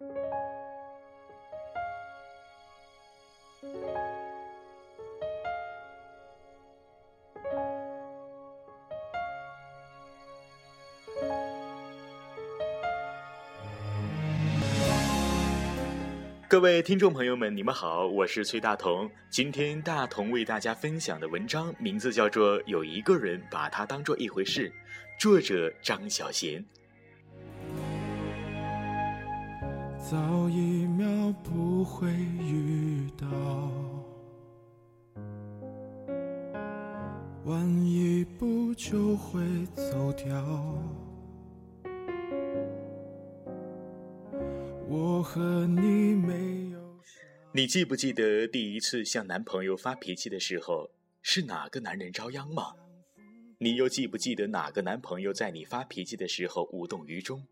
各位听众朋友们，你们好，我是崔大同。今天大同为大家分享的文章名字叫做《有一个人把它当做一回事》，作者张小贤。早一秒不会遇到，晚一步就会走掉。我和你没有。你记不记得第一次向男朋友发脾气的时候，是哪个男人遭殃吗？你又记不记得哪个男朋友在你发脾气的时候无动于衷？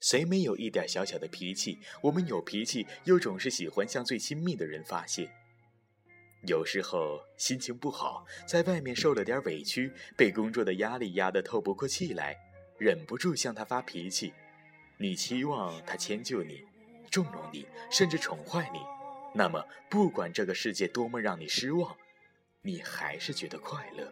谁没有一点小小的脾气？我们有脾气，又总是喜欢向最亲密的人发泄。有时候心情不好，在外面受了点委屈，被工作的压力压得透不过气来，忍不住向他发脾气。你期望他迁就你、纵容你，甚至宠坏你，那么不管这个世界多么让你失望，你还是觉得快乐。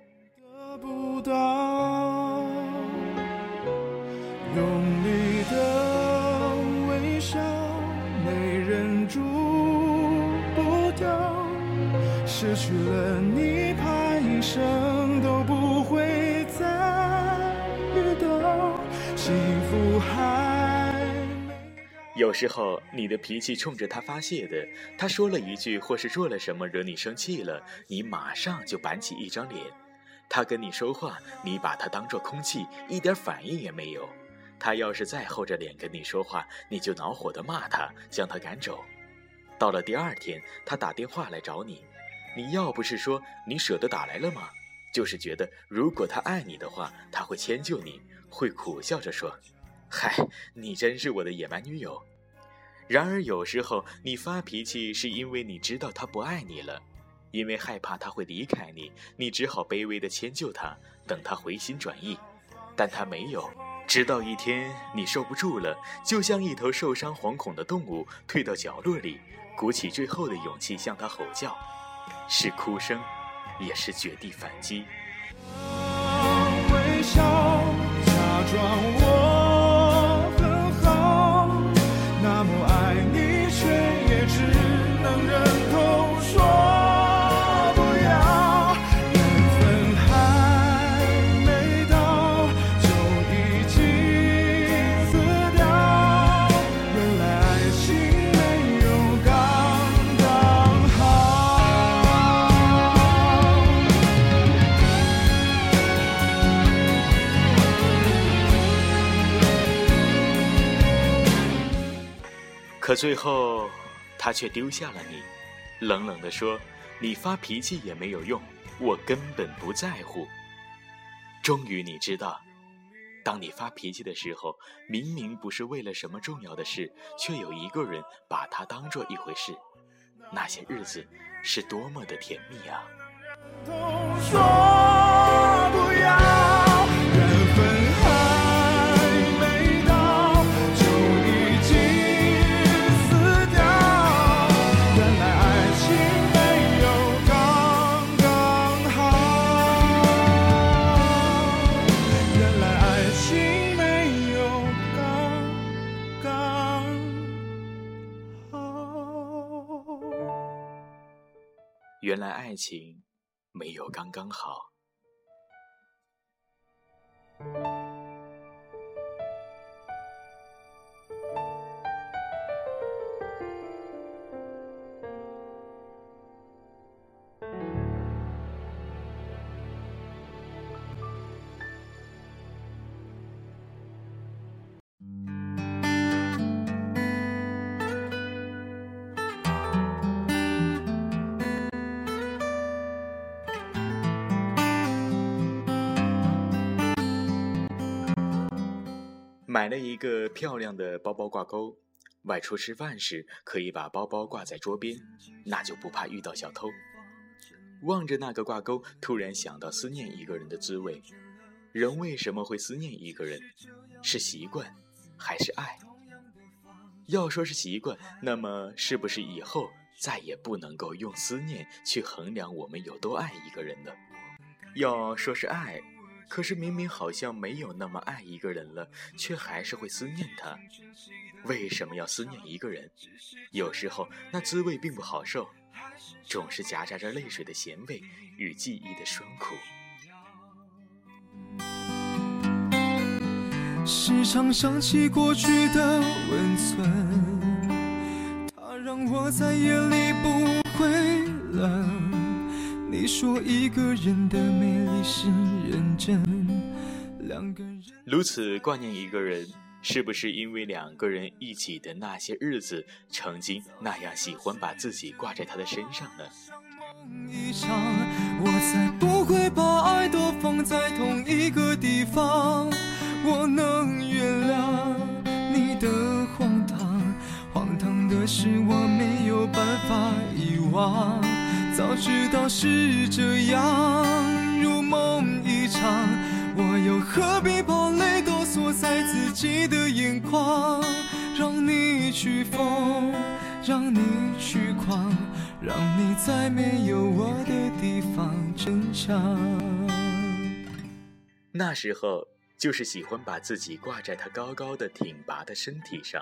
失去了你，怕一生都不会再遇到幸福还。有时候，你的脾气冲着他发泄的，他说了一句或是做了什么惹你生气了，你马上就板起一张脸。他跟你说话，你把他当做空气，一点反应也没有。他要是再厚着脸跟你说话，你就恼火的骂他，将他赶走。到了第二天，他打电话来找你，你要不是说你舍得打来了吗？就是觉得如果他爱你的话，他会迁就你，会苦笑着说。嗨，你真是我的野蛮女友。然而有时候你发脾气是因为你知道他不爱你了，因为害怕他会离开你，你只好卑微的迁就他，等他回心转意。但他没有，直到一天你受不住了，就像一头受伤惶恐的动物，退到角落里，鼓起最后的勇气向他吼叫，是哭声，也是绝地反击。最后，他却丢下了你，冷冷地说：“你发脾气也没有用，我根本不在乎。”终于你知道，当你发脾气的时候，明明不是为了什么重要的事，却有一个人把它当做一回事，那些日子是多么的甜蜜啊！原来爱情没有刚刚好。买了一个漂亮的包包挂钩，外出吃饭时可以把包包挂在桌边，那就不怕遇到小偷。望着那个挂钩，突然想到思念一个人的滋味。人为什么会思念一个人？是习惯，还是爱？要说是习惯，那么是不是以后再也不能够用思念去衡量我们有多爱一个人了？要说是爱，可是明明好像没有那么爱一个人了，却还是会思念他。为什么要思念一个人？有时候那滋味并不好受，总是夹杂着泪水的咸味与记忆的酸苦。时常想起过去的温存，它让我在夜里不会冷。你说一个人的美丽是认真，两个人如此挂念一个人，是不是因为两个人一起的那些日子，曾经那样喜欢把自己挂在他的身上呢？一场，我才不会把爱都放在同一个地方。我能原谅你的荒唐，荒唐的是我没有办法遗忘。早知道是这样，如梦一场，我又何必把泪都锁在自己的眼眶？让你去疯，让你去狂，让你在没有我的地方坚强。那时候。就是喜欢把自己挂在他高高的挺拔的身体上，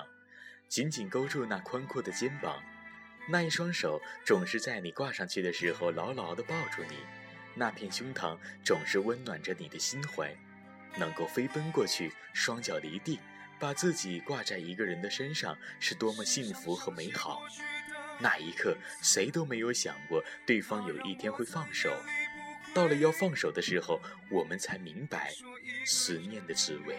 紧紧勾住那宽阔的肩膀，那一双手总是在你挂上去的时候牢牢地抱住你，那片胸膛总是温暖着你的心怀，能够飞奔过去，双脚离地，把自己挂在一个人的身上，是多么幸福和美好。那一刻，谁都没有想过对方有一天会放手。到了要放手的时候，我们才明白思念的滋味。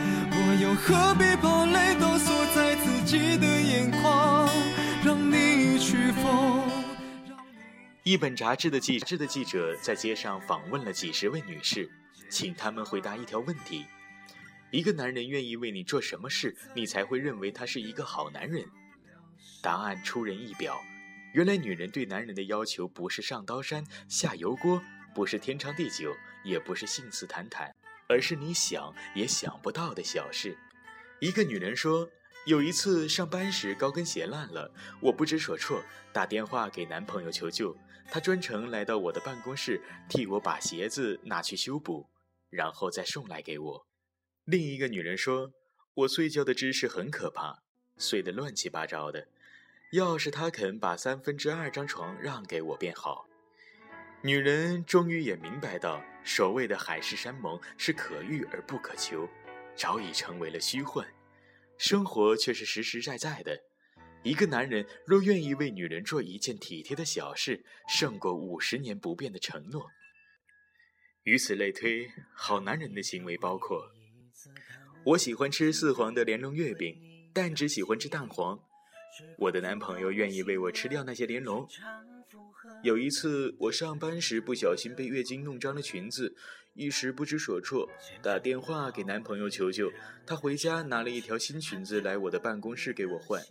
又何必把泪都锁在自己的眼眶？让你去疯。一本杂志的记志的记者在街上访问了几十位女士，请他们回答一条问题：一个男人愿意为你做什么事，你才会认为他是一个好男人？答案出人意表。原来女人对男人的要求不是上刀山下油锅，不是天长地久，也不是信誓旦旦，而是你想也想不到的小事。一个女人说，有一次上班时高跟鞋烂了，我不知所措，打电话给男朋友求救，他专程来到我的办公室替我把鞋子拿去修补，然后再送来给我。另一个女人说，我睡觉的姿势很可怕，睡得乱七八糟的。要是他肯把三分之二张床让给我便好。女人终于也明白到，所谓的海誓山盟是可遇而不可求，早已成为了虚幻。生活却是实实在在的。一个男人若愿意为女人做一件体贴的小事，胜过五十年不变的承诺。以此类推，好男人的行为包括：我喜欢吃四黄的莲蓉月饼，但只喜欢吃蛋黄。我的男朋友愿意为我吃掉那些莲蓉。有一次，我上班时不小心被月经弄脏了裙子，一时不知所措，打电话给男朋友求救。他回家拿了一条新裙子来我的办公室给我换，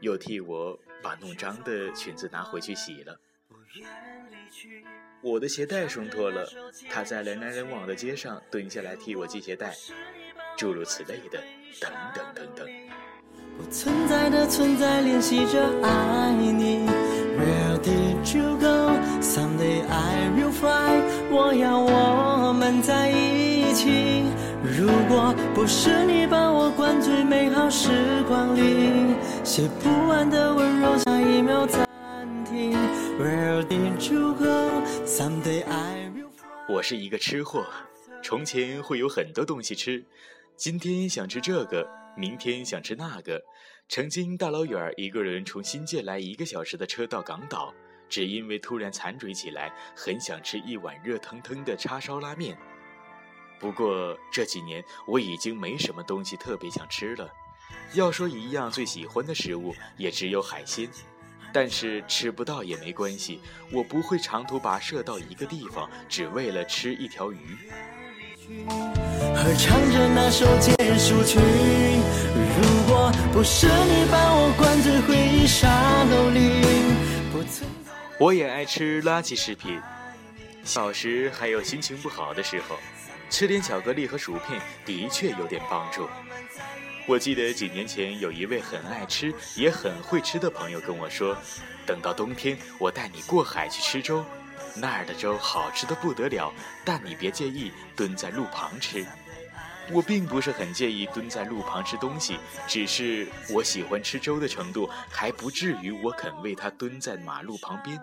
又替我把弄脏的裙子拿回去洗了。我的鞋带松脱了，他在人来人往的街上蹲下来替我系鞋带，诸如此类的，等等等等。不存在的存在，练习着爱你。Where did you go? Someday I will fly。我要我们在一起。如果不是你把我灌醉美好时光里，写不完的温柔，下一秒暂停。Where did you go? Someday I will fly。我是一个吃货，从前会有很多东西吃，今天想吃这个。明天想吃那个，曾经大老远一个人从新界来一个小时的车到港岛，只因为突然馋嘴起来，很想吃一碗热腾腾的叉烧拉面。不过这几年我已经没什么东西特别想吃了，要说一样最喜欢的食物，也只有海鲜。但是吃不到也没关系，我不会长途跋涉到一个地方，只为了吃一条鱼。和唱着那首结束曲，如果不是你把我关在回忆沙漏里，不存在。我也爱吃垃圾食品，小时还有心情不好的时候，吃点巧克力和薯片的确有点帮助。我记得几年前有一位很爱吃也很会吃的朋友跟我说：“等到冬天，我带你过海去吃粥，那儿的粥好吃的不得了，但你别介意蹲在路旁吃。”我并不是很介意蹲在路旁吃东西，只是我喜欢吃粥的程度还不至于我肯为他蹲在马路旁边。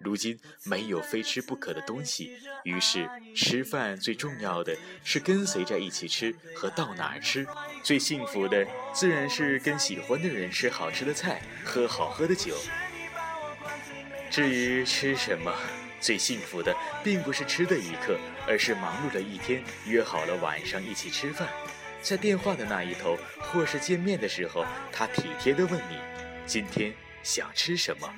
如今没有非吃不可的东西，于是吃饭最重要的是跟随着一起吃和到哪儿吃。最幸福的自然是跟喜欢的人吃好吃的菜，喝好喝的酒。至于吃什么，最幸福的并不是吃的一刻，而是忙碌了一天，约好了晚上一起吃饭，在电话的那一头，或是见面的时候，他体贴地问你：“今天想吃什么？”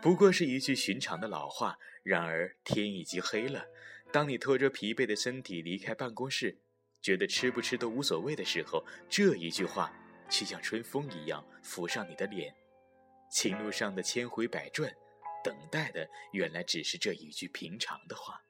不过是一句寻常的老话，然而天已经黑了。当你拖着疲惫的身体离开办公室，觉得吃不吃都无所谓的时候，这一句话却像春风一样拂上你的脸。情路上的千回百转，等待的原来只是这一句平常的话。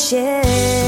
些